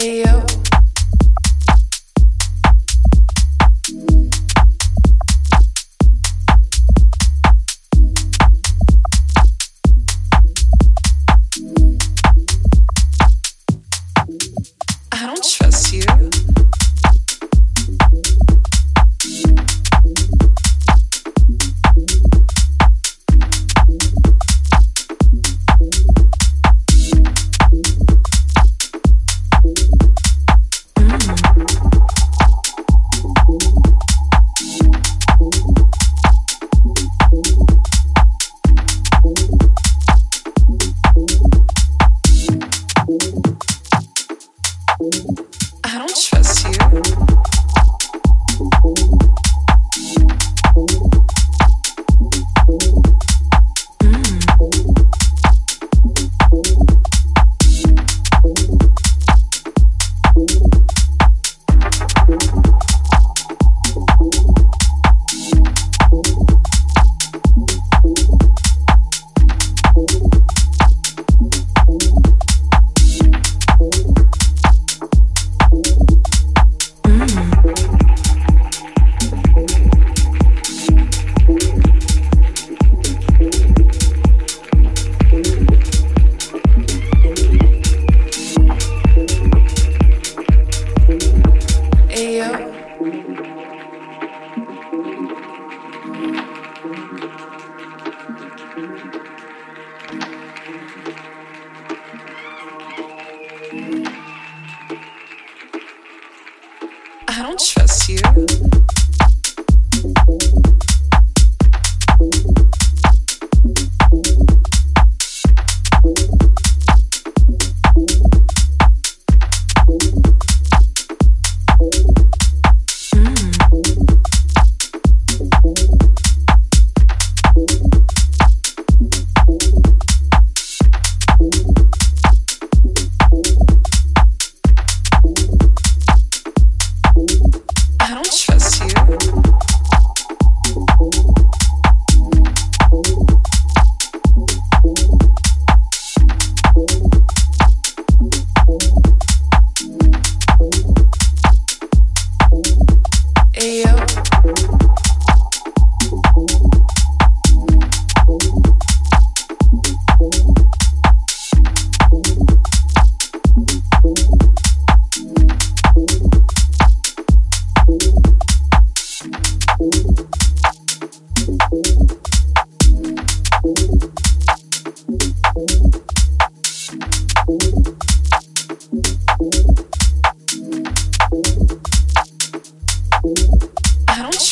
Ayo. I don't trust you. Thank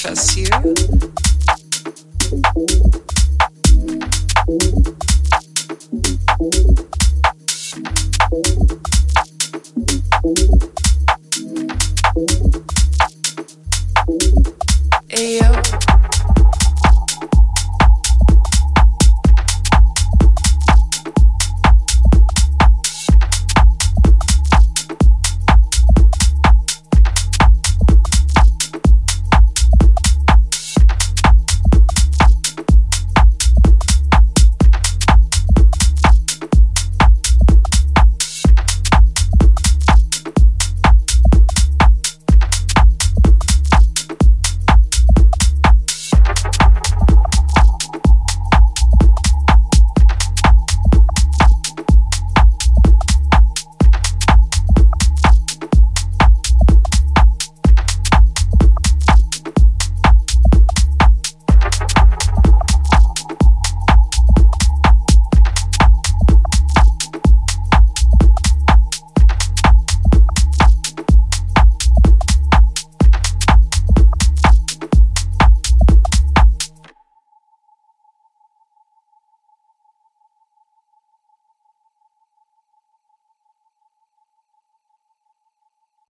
trust you.